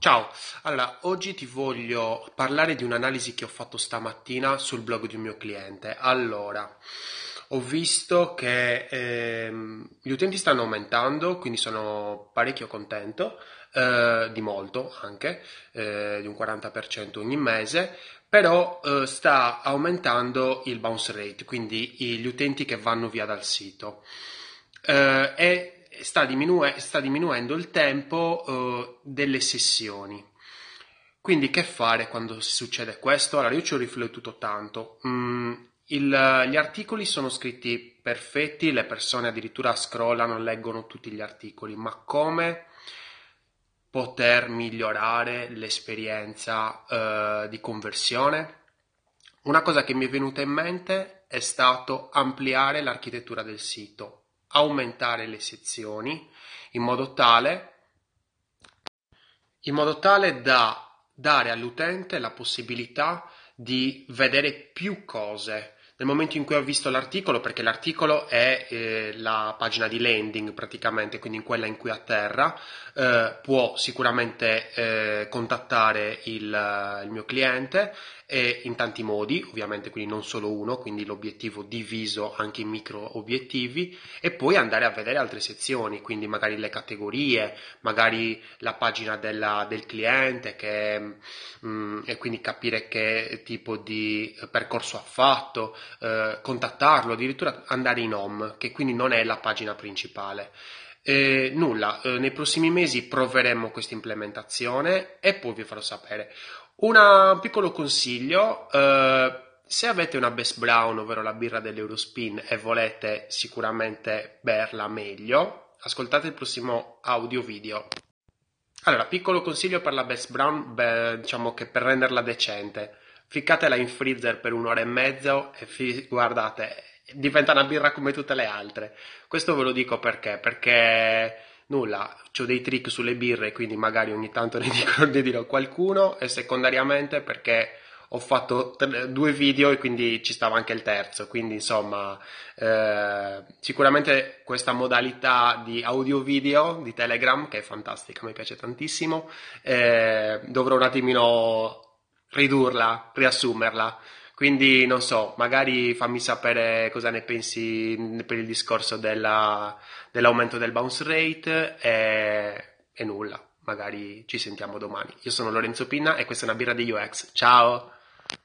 Ciao, allora oggi ti voglio parlare di un'analisi che ho fatto stamattina sul blog di un mio cliente. Allora, ho visto che ehm, gli utenti stanno aumentando, quindi sono parecchio contento, eh, di molto anche, eh, di un 40% ogni mese, però eh, sta aumentando il bounce rate, quindi gli utenti che vanno via dal sito. Eh, e sta, diminue- sta diminuendo il tempo uh, delle sessioni. Quindi che fare quando succede questo? Allora io ci ho riflettuto tanto. Mm, il, gli articoli sono scritti perfetti, le persone addirittura scrollano, leggono tutti gli articoli, ma come poter migliorare l'esperienza uh, di conversione? Una cosa che mi è venuta in mente è stato ampliare l'architettura del sito aumentare le sezioni in modo tale, in modo tale da dare all'utente la possibilità di vedere più cose. Nel momento in cui ho visto l'articolo, perché l'articolo è eh, la pagina di landing praticamente, quindi in quella in cui atterra, eh, può sicuramente eh, contattare il, il, mio cliente e in tanti modi, ovviamente quindi non solo uno, quindi l'obiettivo diviso anche in micro obiettivi e poi andare a vedere altre sezioni, quindi magari le categorie, magari la pagina della, del cliente che, mh, mm, e quindi capire che tipo di percorso ha fatto, eh, contattarlo, addirittura andare in home, che quindi non è la pagina principale. Eh, nulla, eh, nei prossimi mesi proveremo questa implementazione e poi vi farò sapere. Una, un piccolo consiglio, eh, se avete una Best Brown, ovvero la birra dell'Eurospin, e volete sicuramente berla meglio, ascoltate il prossimo audio video. Allora, piccolo consiglio per la Best Brown, beh, diciamo che per renderla decente, ficcatela in freezer per un'ora e mezzo e fi- guardate, diventa una birra come tutte le altre. Questo ve lo dico perché? Perché nulla, ho dei trick sulle birre, quindi magari ogni tanto ne, dico, ne dirò qualcuno e secondariamente perché ho fatto due video e quindi ci stava anche il terzo, quindi insomma eh, sicuramente questa modalità di audio video di Telegram che è fantastica, mi piace tantissimo, eh, dovrò un attimino ridurla, riassumerla. Quindi non so, magari fammi sapere cosa ne pensi per il discorso della, dell'aumento del bounce rate e, e nulla, magari ci sentiamo domani. Io sono Lorenzo Pinna e questa è una birra di UX. Ciao!